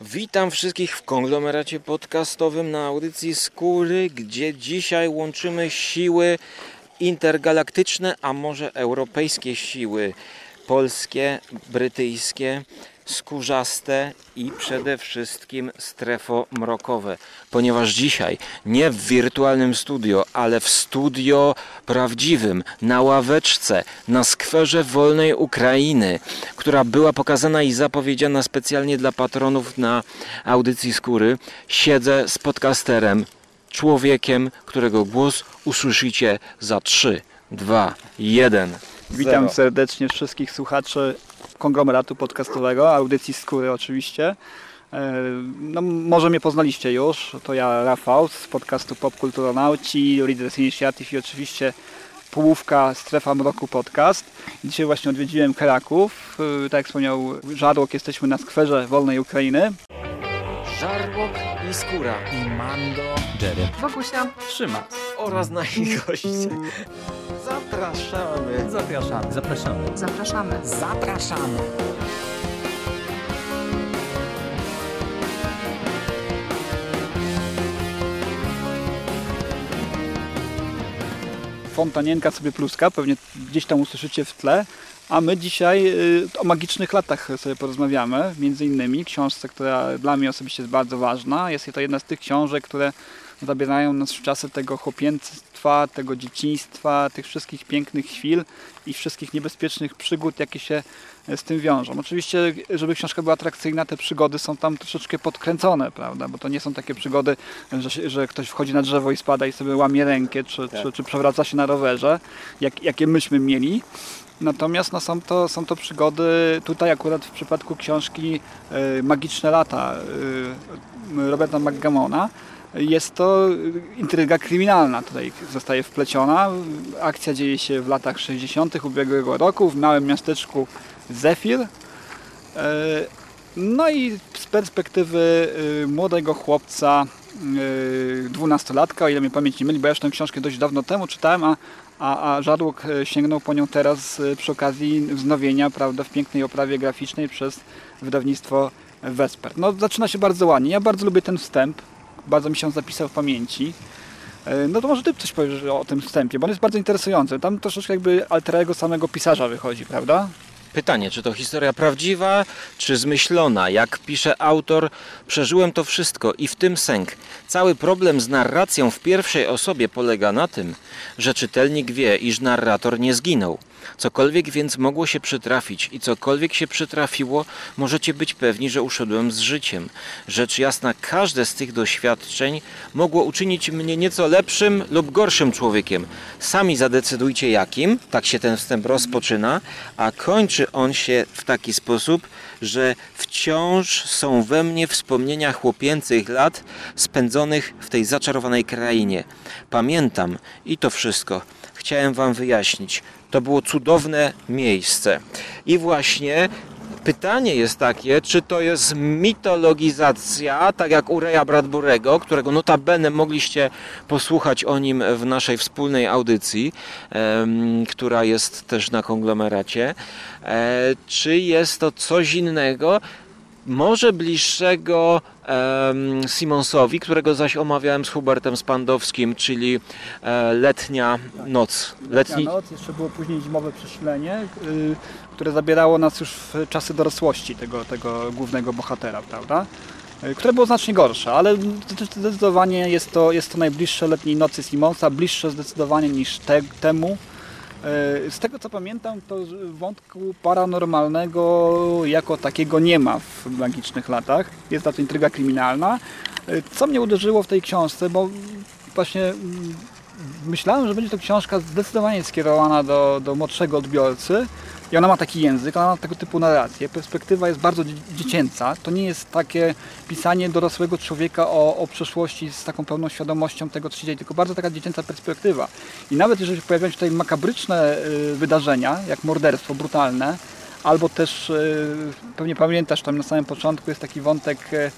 Witam wszystkich w konglomeracie podcastowym na audycji Skóry, gdzie dzisiaj łączymy siły intergalaktyczne, a może europejskie siły polskie, brytyjskie, skórzaste i przede wszystkim strefomrokowe. Ponieważ dzisiaj nie w wirtualnym studio, ale w studio prawdziwym, na ławeczce, na skwerze wolnej Ukrainy, która była pokazana i zapowiedziana specjalnie dla patronów na audycji skóry, siedzę z podcasterem, człowiekiem, którego głos usłyszycie za 3, 2, 1. Witam Zero. serdecznie wszystkich słuchaczy konglomeratu podcastowego, audycji Skóry oczywiście. E, No, może mnie poznaliście już, to ja Rafał z podcastu Popkulturonauci, Readers Initiative i oczywiście Połówka Strefa Mroku Podcast. Dzisiaj właśnie odwiedziłem Kraków, E, tak jak wspomniał Żarłok, jesteśmy na skwerze Wolnej Ukrainy. Żarłok i skóra. i Mando, Jerry, Wokusia. Trzyma. oraz nasi goście. Zapraszamy. Zapraszamy. Zapraszamy. Zapraszamy. Zapraszamy. Fontanienka sobie pluska, pewnie gdzieś tam usłyszycie w tle. A my dzisiaj y, o magicznych latach sobie porozmawiamy, między innymi książce, która dla mnie osobiście jest bardzo ważna. Jest to jedna z tych książek, które zabierają nas w czasy tego chłopięctwa, tego dzieciństwa, tych wszystkich pięknych chwil i wszystkich niebezpiecznych przygód, jakie się z tym wiążą. Oczywiście, żeby książka była atrakcyjna, te przygody są tam troszeczkę podkręcone, prawda? Bo to nie są takie przygody, że, że ktoś wchodzi na drzewo i spada i sobie łamie rękę, czy, czy, czy przewraca się na rowerze, jak, jakie myśmy mieli. Natomiast no, są, to, są to przygody, tutaj akurat w przypadku książki e, Magiczne lata e, Roberta McGamona, jest to intryga kryminalna tutaj zostaje wpleciona. Akcja dzieje się w latach 60. ubiegłego roku w małym miasteczku Zephyr. E, No i z perspektywy e, młodego chłopca, e, dwunastolatka, o ile mnie pamięć nie myli, bo ja już tę książkę dość dawno temu czytałem, a, a, a Żadłok e, sięgnął po nią teraz e, przy okazji wznowienia prawda, w pięknej oprawie graficznej przez wydawnictwo Vesper. No, zaczyna się bardzo ładnie. Ja bardzo lubię ten wstęp. Bardzo mi się on zapisał w pamięci. E, No to może Ty coś powiesz o tym wstępie, bo on jest bardzo interesujący. Tam troszeczkę jakby alterego samego pisarza wychodzi, prawda? Pytanie, czy to historia prawdziwa, czy zmyślona? Jak pisze autor, przeżyłem to wszystko i w tym sęk. Cały problem z narracją w pierwszej osobie polega na tym, że czytelnik wie, iż narrator nie zginął. Cokolwiek więc mogło się przytrafić i cokolwiek się przytrafiło, możecie być pewni, że uszedłem z życiem. Rzecz jasna, każde z tych doświadczeń mogło uczynić mnie nieco lepszym lub gorszym człowiekiem. Sami zadecydujcie jakim, tak się ten wstęp rozpoczyna, a kończy on się w taki sposób, że wciąż są we mnie wspomnienia chłopięcych lat spędzonych w tej zaczarowanej krainie. Pamiętam i to wszystko. Chciałem Wam wyjaśnić. To było cudowne miejsce. I właśnie pytanie jest takie, czy to jest mitologizacja, tak jak u Reya Bradburego, którego notabene mogliście posłuchać o nim w naszej wspólnej audycji, która jest też na konglomeracie. E, czy jest to coś innego? Może bliższego Simonsowi, którego zaś omawiałem z Hubertem Spandowskim, czyli e, letnia noc. Letni, noc, jeszcze było później zimowe przesilenie, y, które zabierało nas już w czasy dorosłości tego, tego głównego bohatera, prawda? Y, Które było znacznie gorsze, ale zdecydowanie jest to, jest to najbliższe letniej nocy Simonsa, bliższe zdecydowanie niż te, temu. Y, Z tego co pamiętam, to wątku paranormalnego jako takiego nie ma w magicznych latach. Jest to intryga kryminalna. Y, Co mnie uderzyło w tej książce, bo właśnie mm, myślałem, że będzie to książka zdecydowanie skierowana do, do młodszego odbiorcy i ona ma taki język, ona ma tego typu narrację. Perspektywa jest bardzo dzie- dziecięca. To nie jest takie pisanie dorosłego człowieka o, o przeszłości z taką pełną świadomością tego, co się dzieje, tylko bardzo taka dziecięca perspektywa. I nawet jeżeli pojawiają się tutaj makabryczne y, wydarzenia, jak morderstwo brutalne, albo też y, pewnie pamiętasz, tam na samym początku jest taki wątek y,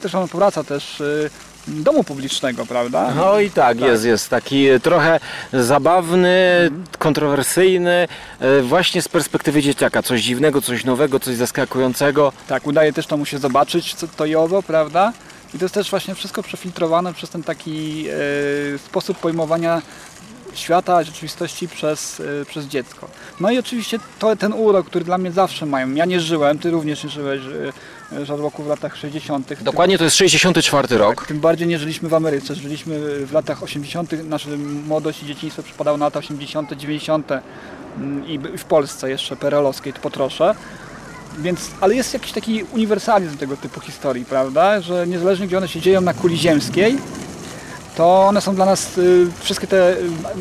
też on powraca też y, domu publicznego, prawda? No i tak, jest, jest taki trochę zabawny, kontrowersyjny, e, właśnie z perspektywy dzieciaka. Coś dziwnego, coś nowego, coś zaskakującego. Tak, udaje też to mu się zobaczyć, co to i owo, prawda? I to jest też właśnie wszystko przefiltrowane przez ten taki sposób pojmowania świata, rzeczywistości przez, przez dziecko. No i oczywiście to, ten urok, który dla mnie zawsze mają. Ja nie żyłem, ty również nie żyłeś żarłoku w latach 60. Dokładnie to jest 64 rok. Tym bardziej nie żyliśmy w Ameryce, żyliśmy w latach 80., nasza młodość i dzieciństwo przypadało na lata 80., 90. mm, i w Polsce jeszcze perelowskiej, to po trosze. Więc, ale jest jakiś taki uniwersalizm tego typu historii, prawda? Że niezależnie gdzie one się dzieją na kuli ziemskiej, to one są dla nas, y, wszystkie te y,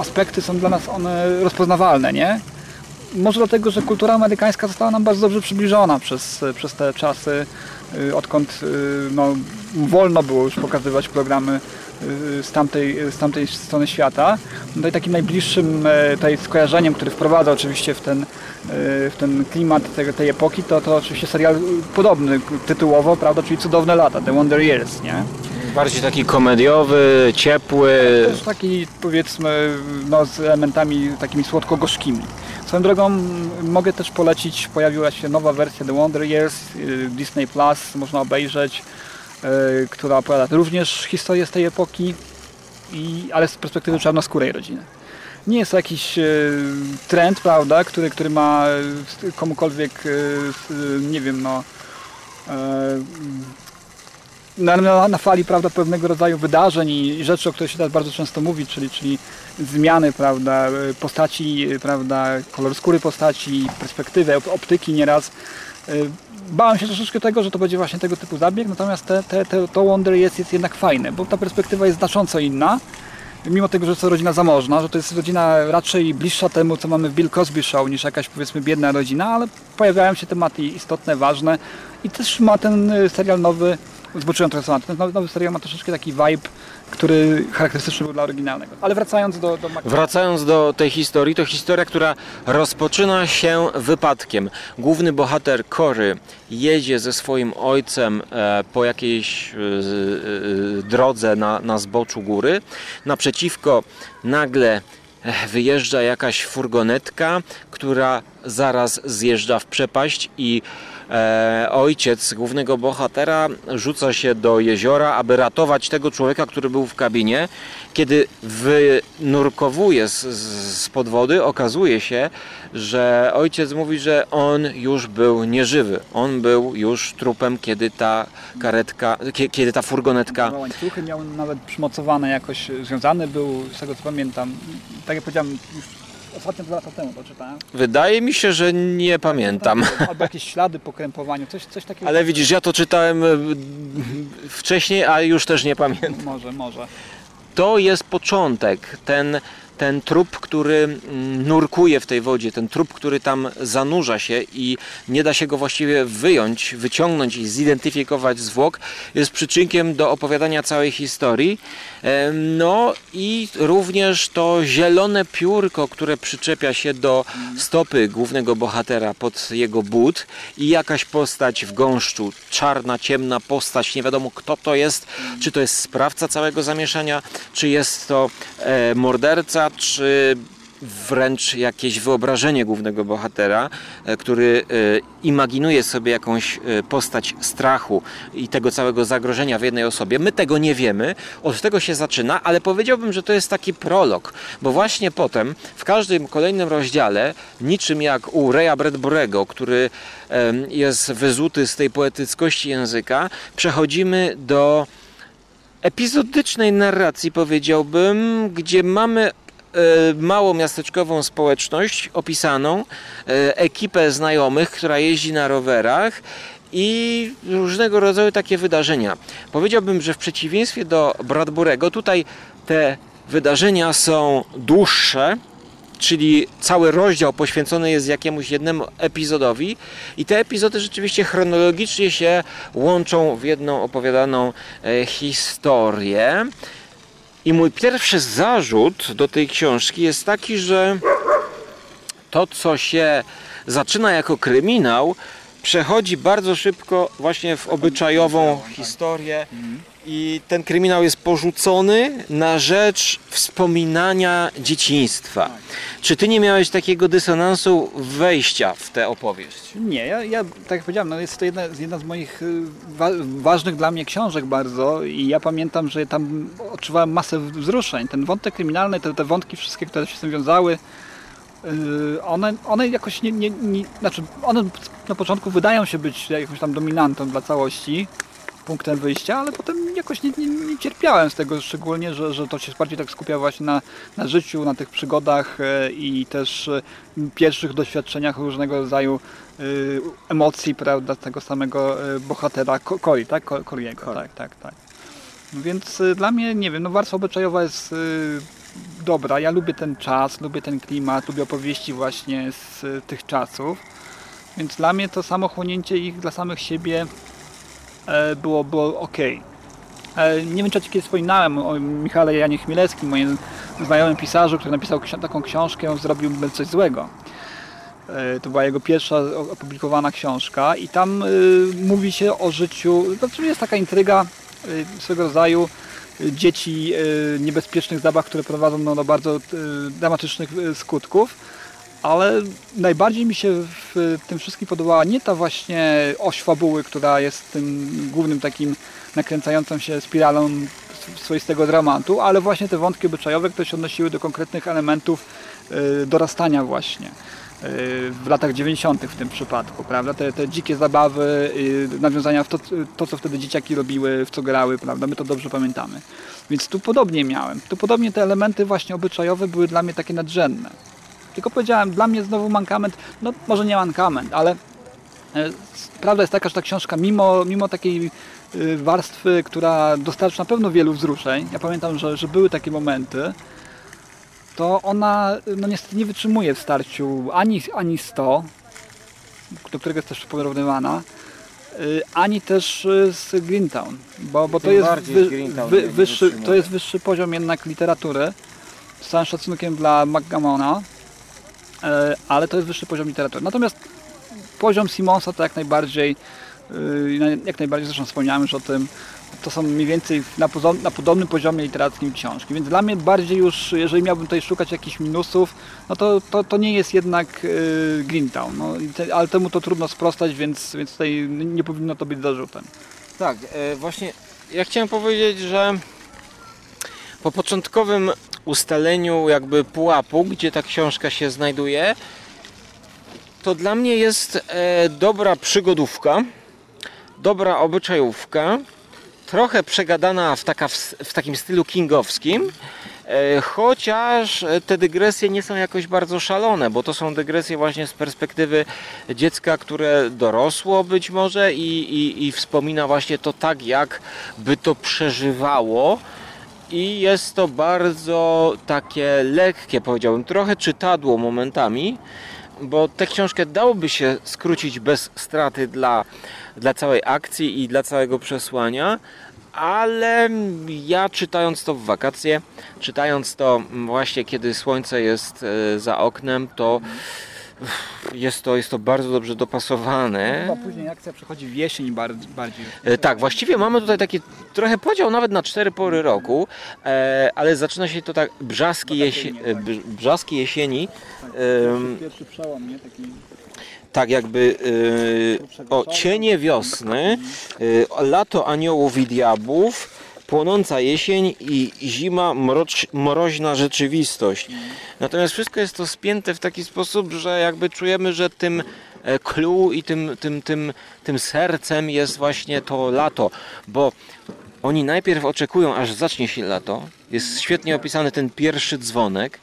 aspekty są dla nas one rozpoznawalne, nie? Może dlatego, że kultura amerykańska została nam bardzo dobrze przybliżona przez, przez te czasy, y, odkąd y, no, wolno było już pokazywać programy y, z tamtej, z tamtej strony świata. No i takim najbliższym e, tutaj skojarzeniem, który wprowadza oczywiście w ten, e, w ten klimat tej, tej epoki, to, to oczywiście serial podobny tytułowo, prawda, czyli Cudowne lata, The Wonder Years, nie? Bardziej taki komediowy, ciepły. Też taki powiedzmy no, z elementami takimi słodko-gorzkimi. Swoją drogą mogę też polecić, pojawiła się nowa wersja The Wonder Years, y, Disney Plus, można obejrzeć, y, która opowiada również historię z tej epoki, ale z perspektywy czarnoskórej rodziny. Nie jest to jakiś y, trend, prawda, który, który ma komukolwiek, nie wiem, no, na, na, fali prawda, pewnego rodzaju wydarzeń i rzeczy, o których się teraz bardzo często mówi, czyli, czyli zmiany prawda, postaci, prawda, kolor skóry postaci, perspektywy, op- optyki nieraz. Y, Bałem się troszeczkę tego, że to będzie właśnie tego typu zabieg, natomiast te, te, te, to Wonder jest, jest jednak fajne, bo ta perspektywa jest znacząco inna. Mimo tego, że to rodzina zamożna, że to jest rodzina raczej bliższa temu, co mamy w Bill Cosby Show, niż jakaś powiedzmy biedna rodzina, ale pojawiają się tematy istotne, ważne i też ma ten y, serial nowy, zboczyłem trochę temat, ten nowy, nowy serial ma troszeczkę taki vibe, który charakterystyczny był dla oryginalnego. Ale wracając do, do Wracając do tej historii, to historia, która rozpoczyna się wypadkiem. Główny bohater Cory jedzie ze swoim ojcem e, po jakiejś e, e, drodze na, na zboczu góry. Naprzeciwko nagle wyjeżdża jakaś furgonetka, która zaraz zjeżdża w przepaść i ojciec głównego bohatera rzuca się do jeziora, aby ratować tego człowieka, który był w kabinie. Kiedy wynurkowuje z, z, spod wody, okazuje się, że ojciec mówi, że on już był nieżywy. On był już trupem, kiedy ta karetka, kie- kiedy ta furgonetka łańcuchy miał nawet przymocowane jakoś, związany był, z tego co pamiętam, tak jak powiedziałem, już ostatnio dwa lata temu to czytałem. Wydaje mi się, że nie pamiętam. Albo jakieś ślady po krępowaniu, coś, coś takiego. Ale widzisz, ja to czytałem e, wcześniej, a już też nie pamiętam. Może, może. To jest początek, ten, ten trup, który mm, nurkuje w tej wodzie, ten trup, który tam zanurza się i nie da się go właściwie wyjąć, wyciągnąć i zidentyfikować zwłok, jest przyczynkiem do opowiadania całej historii. Em, No i również to zielone piórko, które przyczepia się do stopy głównego bohatera pod jego but i jakaś postać w gąszczu, czarna, ciemna postać, nie wiadomo kto to jest, czy to jest sprawca całego zamieszania, czy jest to e, czy wręcz jakieś wyobrażenie głównego bohatera, e, który e, imaginuje sobie jakąś e, postać strachu i tego całego zagrożenia w jednej osobie. My tego nie wiemy, od tego się zaczyna, ale powiedziałbym, że to jest taki prolog, bo właśnie potem w każdym kolejnym rozdziale, niczym jak u Reya Bradburego, który jest wyzuty z tej poetyckości języka, przechodzimy do epizodycznej narracji, powiedziałbym, gdzie mamy małą miasteczkową społeczność opisaną, e, ekipę znajomych, która jeździ na rowerach i różnego rodzaju takie wydarzenia. Powiedziałbym, że w przeciwieństwie do Bradburego tutaj te wydarzenia są dłuższe, czyli cały rozdział poświęcony jest jakiemuś jednemu epizodowi i te epizody rzeczywiście chronologicznie się łączą w jedną opowiadaną e, historię. I mój pierwszy zarzut do tej książki jest taki, że to, co się zaczyna jako kryminał, przechodzi bardzo szybko właśnie w obyczajową historię i ten kryminał jest porzucony na rzecz wspominania dzieciństwa. Czy ty nie miałeś takiego dysonansu wejścia w tę opowieść? Nie, ja, ja tak jak powiedziałem, no jest to jedna, jedna z moich y, wa ważnych dla mnie książek bardzo i ja pamiętam, że tam odczuwałem masę wzruszeń. Ten wątek kryminalny, te, te wątki wszystkie, które się z tym wiązały, one, one jakoś nie, nie, nie, znaczy one na początku wydają się być jakąś tam dominantą dla całości, punktem wyjścia, ale potem jakoś nie, nie, nie cierpiałem z tego, szczególnie, że, że to się bardziej tak skupia właśnie na, na życiu, na tych przygodach e, i też e, pierwszych doświadczeniach różnego rodzaju e, emocji, prawda, tego samego bohatera, Ko- Cory, tak? Cory. tak, tak, tak. Więc dla mnie, nie wiem, no warstwa obyczajowa jest dobra, ja lubię ten czas, lubię ten klimat, lubię opowieści właśnie z e, tych czasów, więc dla mnie to samo chłonięcie ich dla samych siebie e, było, było ok. Nie wiem, czy kiedyś wspominałem o Michale Janie Chmielewskim, moim znajomym pisarzu, który napisał taką książkę Zrobiłbym coś złego. E, To była jego pierwsza opublikowana książka i tam e, mówi się o życiu, znaczy jest taka intryga e, swego rodzaju e, dzieci e, niebezpiecznych zabaw, które prowadzą no, do bardzo e, dramatycznych e, skutków. Ale najbardziej mi się w tym wszystkim podobała nie ta właśnie oś fabuły, która jest tym głównym takim nakręcającą się spiralą swoistego dramatu, ale właśnie te wątki obyczajowe, które się odnosiły do konkretnych elementów dorastania właśnie w latach 90. w tym przypadku, prawda? Te, te dzikie zabawy, nawiązania w to, to, co wtedy dzieciaki robiły, w co grały, prawda? My to dobrze pamiętamy. Więc tu podobnie miałem. Tu podobnie te elementy właśnie obyczajowe były dla mnie takie nadrzędne. Tylko powiedziałem, dla mnie znowu mankament, no może nie mankament, ale e, prawda jest taka, że ta książka mimo, mimo takiej y, warstwy, która dostarcza na pewno wielu wzruszeń, ja pamiętam, że, że były takie momenty, to ona no niestety nie wytrzymuje w starciu ani, ani 100, do którego jest też porównywana, y, ani też y, z Greentown, bo, bo to, jest nie- nie wyższy, to jest wyższy poziom jednak literatury, z całym szacunkiem dla McGamona, e, ale to jest wyższy poziom literatury. Natomiast poziom Simonsa to jak najbardziej, yy, jak najbardziej zresztą wspomniałem już o tym, to są mniej więcej na, na podobnym poziomie literackim książki, więc dla mnie bardziej już, jeżeli miałbym tutaj szukać jakichś minusów, no to, to, to nie jest jednak yy, Greentown, no, te, ale temu to trudno sprostać, więc, więc tutaj nie powinno to być zarzutem. Tak, e, właśnie ja chciałem powiedzieć, że po początkowym ustaleniu jakby pułapu, gdzie ta książka się znajduje, to dla mnie jest e, dobra przygodówka, dobra obyczajówka, trochę przegadana w, taka, w, takim stylu kingowskim, e, chociaż e, te dygresje nie są jakoś bardzo szalone, bo to są dygresje właśnie z perspektywy dziecka, które dorosło być może i, i, i wspomina właśnie to tak, jak by to przeżywało. I jest to bardzo takie lekkie, powiedziałbym, trochę czytadło momentami, bo tę książkę dałoby się skrócić bez straty dla, dla całej akcji i dla całego przesłania, ale ja czytając to w wakacje, czytając to właśnie kiedy słońce jest e, za oknem, to jest to, jest to bardzo dobrze dopasowane. Chyba później akcja przechodzi w jesień bardziej. bardziej. E, Tak, właściwie mamy tutaj taki trochę podział nawet na cztery pory roku, e, ale zaczyna się to tak brzaski, jesie, e, brz- brzaski jesieni, em, Pierwszy przełom, nie? Taki... tak jakby e, o cienie wiosny, e, lato aniołów i diabłów, płonąca jesień i zima mrocz, mroźna rzeczywistość. Natomiast wszystko jest to spięte w taki sposób, że jakby czujemy, że tym clue i tym, tym, tym, tym sercem jest właśnie to lato, bo oni najpierw oczekują, aż zacznie się lato. Jest świetnie opisany ten pierwszy dzwonek,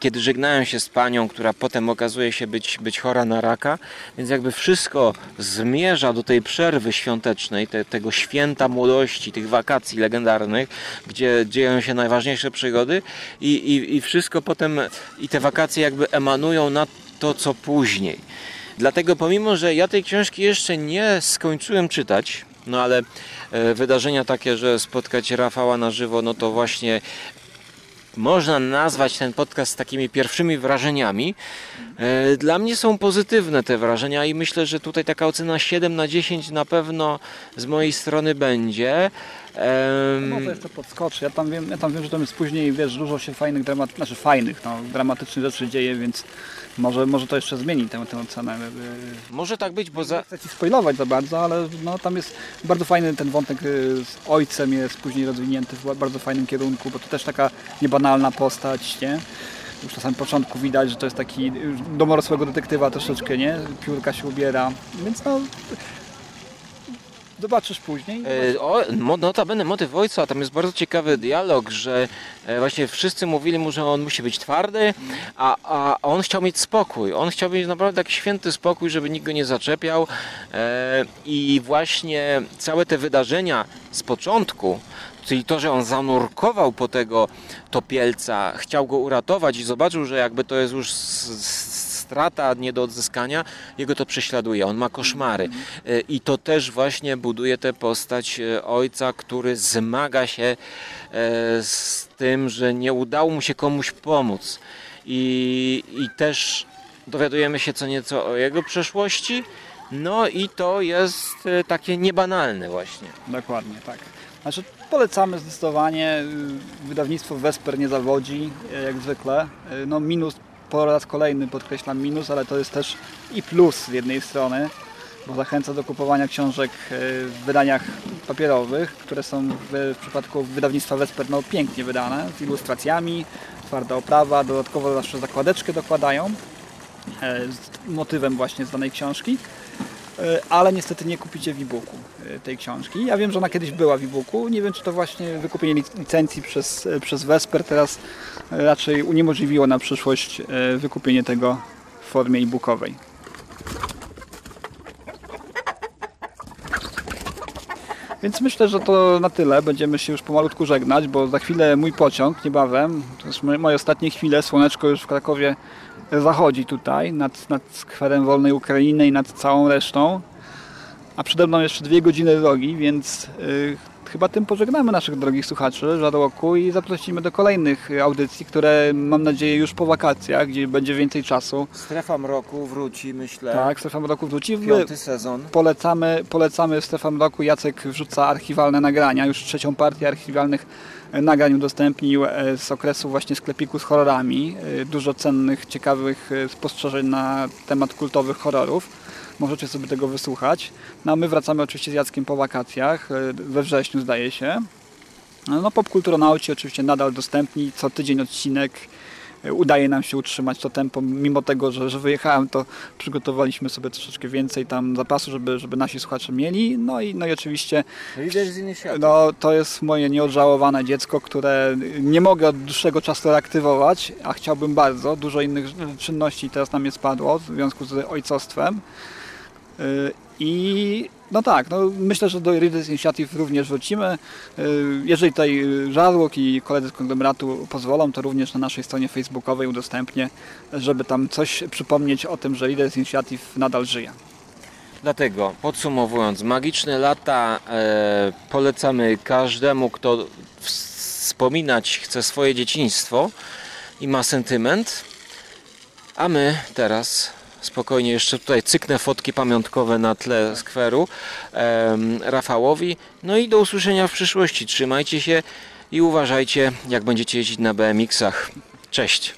kiedy żegnają się z panią, która potem okazuje się być, być chora na raka, więc jakby wszystko zmierza do tej przerwy świątecznej, te, tego święta młodości, tych wakacji legendarnych, gdzie dzieją się najważniejsze przygody i, i, i wszystko potem, i te wakacje jakby emanują na to, co później. Dlatego pomimo, że ja tej książki jeszcze nie skończyłem czytać, no ale e, wydarzenia takie, że spotkać Rafała na żywo, no to właśnie można nazwać ten podcast takimi pierwszymi wrażeniami. E, Dla mnie są pozytywne te wrażenia i myślę, że tutaj taka ocena 7 na 10 na pewno z mojej strony będzie. Może jeszcze podskoczę. Ja tam wiem, ja tam wiem, że tam jest później, wiesz, dużo się fajnych, dramat, znaczy fajnych, no, dramatycznych rzeczy dzieje, więc może, może to jeszcze zmieni tę, tę ocenę. Yy, Może tak być, bo za, Nie chcę ci spoilować za bardzo, ale no, tam jest bardzo fajny ten wątek y, z ojcem jest później rozwinięty w bardzo fajnym kierunku, bo to też taka niebanalna postać, nie? Już na samym początku widać, że to jest taki domorosłego detektywa troszeczkę, nie? Piórka się ubiera, więc no... Zobaczysz później. E, O, notabene motyw ojca, tam jest bardzo ciekawy dialog, że e, właśnie wszyscy mówili mu, że on musi być twardy, a, a on chciał mieć spokój. On chciał mieć naprawdę taki święty spokój, żeby nikt go nie zaczepiał. E, I właśnie całe te wydarzenia z początku, czyli to, że on zanurkował po tego topielca, chciał go uratować i zobaczył, że jakby to jest już strata nie do odzyskania, jego to prześladuje, on ma koszmary. E, I to też właśnie buduje tę postać e, ojca, który zmaga się e, z tym, że nie udało mu się komuś pomóc. I, i też dowiadujemy się co nieco o jego przeszłości. No i to jest takie niebanalne właśnie. Dokładnie, tak. Znaczy polecamy zdecydowanie. y, Wydawnictwo Vesper nie zawodzi, jak zwykle. No minus, po raz kolejny podkreślam minus, ale to jest też i plus z jednej strony, bo zachęca do kupowania książek y, w wydaniach papierowych, które są w, w przypadku wydawnictwa Vesper no, pięknie wydane, z ilustracjami, twarda oprawa, dodatkowo zawsze zakładeczkę dokładają e, z motywem właśnie z danej książki. E, ale niestety nie kupicie w e-booku e, tej książki. Ja wiem, że ona kiedyś była w e-booku. Nie wiem, czy to właśnie wykupienie lic- licencji przez, e, przez Vesper teraz e, raczej uniemożliwiło na przyszłość e, wykupienie tego w formie e-bookowej. Więc myślę, że to na tyle. Będziemy się już pomalutku żegnać, bo za chwilę mój pociąg, niebawem. To jest moje, ostatnie chwile. Słoneczko już w Krakowie zachodzi tutaj, nad, nad skwerem Wolnej Ukrainy i nad całą resztą. A przede mną jeszcze dwie godziny drogi, więc y, chyba tym pożegnamy naszych drogich słuchaczy Żarłoku i zaprosimy do kolejnych audycji, które mam nadzieję już po wakacjach, gdzie będzie więcej czasu. Strefa mroku wróci, myślę. Tak, Strefa Mroku wróci. Piąty sezon. Polecamy, polecamy Strefa Mroku. Jacek wrzuca archiwalne nagrania, już trzecią partię archiwalnych nagrań udostępnił e, z okresu właśnie sklepiku z horrorami. E, Dużo cennych, ciekawych e, spostrzeżeń na temat kultowych horrorów. Możecie sobie tego wysłuchać. No a my wracamy oczywiście z Jackiem po wakacjach, e, we wrześniu zdaje się. No popkulturonauci oczywiście nadal dostępni, co tydzień odcinek. E, Udaje nam się utrzymać to tempo, mimo tego, że, że wyjechałem, to przygotowaliśmy sobie troszeczkę więcej tam zapasu, żeby, żeby nasi słuchacze mieli. No i, no i oczywiście Initiative. no, to jest moje nieodżałowane dziecko, które nie mogę od dłuższego czasu reaktywować, a chciałbym bardzo. Dużo innych czynności teraz na mnie spadło w związku z ojcostwem. I no tak, no myślę, że do Readers Initiative również wrócimy. Yy, Jeżeli tutaj yy, Żarłok i koledzy z konglomeratu pozwolą, to również na naszej stronie facebookowej udostępnię, żeby tam coś przypomnieć o tym, że Readers Initiative nadal żyje. Dlatego podsumowując, magiczne lata e, polecamy każdemu, kto wspominać chce swoje dzieciństwo i ma sentyment. A my teraz spokojnie jeszcze tutaj cyknę fotki pamiątkowe na tle skweru Rafałowi. No i do usłyszenia w przyszłości. Trzymajcie się i uważajcie, jak będziecie jeździć na BMX-ach. Cześć!